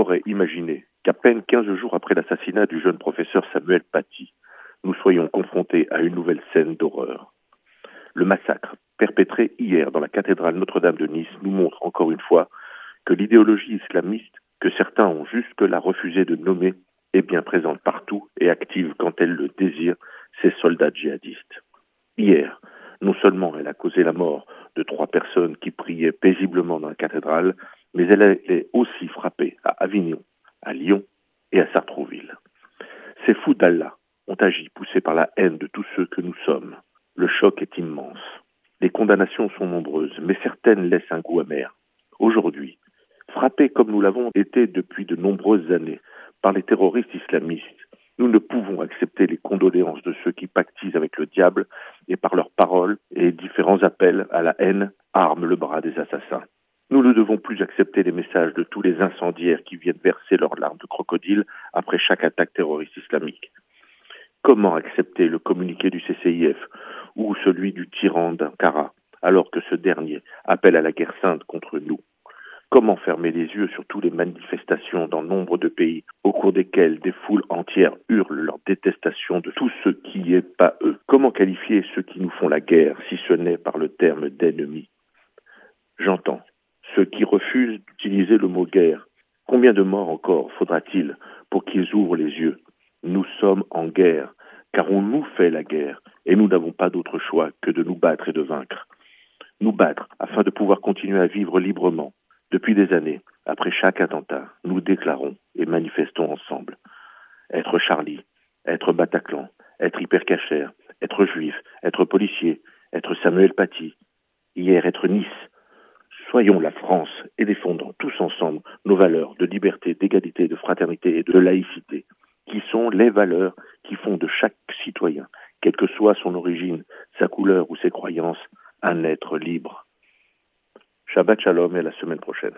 aurait imaginé qu'à peine 15 jours après l'assassinat du jeune professeur Samuel Paty, nous soyons confrontés à une nouvelle scène d'horreur Le massacre perpétré hier dans la cathédrale Notre-Dame de Nice nous montre encore une fois que l'idéologie islamiste, que certains ont jusque-là refusé de nommer, est bien présente partout et active quand elle le désire ses soldats djihadistes. Hier, non seulement elle a causé la mort de trois personnes qui priaient paisiblement dans la cathédrale, mais elle a aussi frappé à Avignon, à Lyon et à Sartrouville. Ces fous d'Allah ont agi poussés par la haine de tous ceux que nous sommes. Le choc est immense. Les condamnations sont nombreuses, mais certaines laissent un goût amer. Aujourd'hui, frappés comme nous l'avons été depuis de nombreuses années par les terroristes islamistes, nous ne pouvons accepter les condoléances de ceux qui pactisent avec le diable et par leurs paroles et différents appels à la haine arment le bras des assassins. Devons plus accepter les messages de tous les incendiaires qui viennent verser leurs larmes de crocodile après chaque attaque terroriste islamique. Comment accepter le communiqué du CCIF ou celui du tyran d'Ankara alors que ce dernier appelle à la guerre sainte contre nous? Comment fermer les yeux sur toutes les manifestations dans nombre de pays au cours desquelles des foules entières hurlent leur détestation de tout ce qui est pas eux? Comment qualifier ceux qui nous font la guerre si ce n'est par le terme d'ennemi J'entends le mot guerre. Combien de morts encore faudra-t-il pour qu'ils ouvrent les yeux? Nous sommes en guerre, car on nous fait la guerre, et nous n'avons pas d'autre choix que de nous battre et de vaincre. Nous battre afin de pouvoir continuer à vivre librement, depuis des années, après chaque attentat, nous déclarons et manifestons ensemble. Être Charlie, être Bataclan, être hypercacher, être juif, être policier, être Samuel Paty, hier être Nice. Soyons la France et défendons tous ensemble nos valeurs de liberté, d'égalité, de fraternité et de laïcité, qui sont les valeurs qui font de chaque citoyen, quelle que soit son origine, sa couleur ou ses croyances, un être libre. Shabbat Shalom et la semaine prochaine.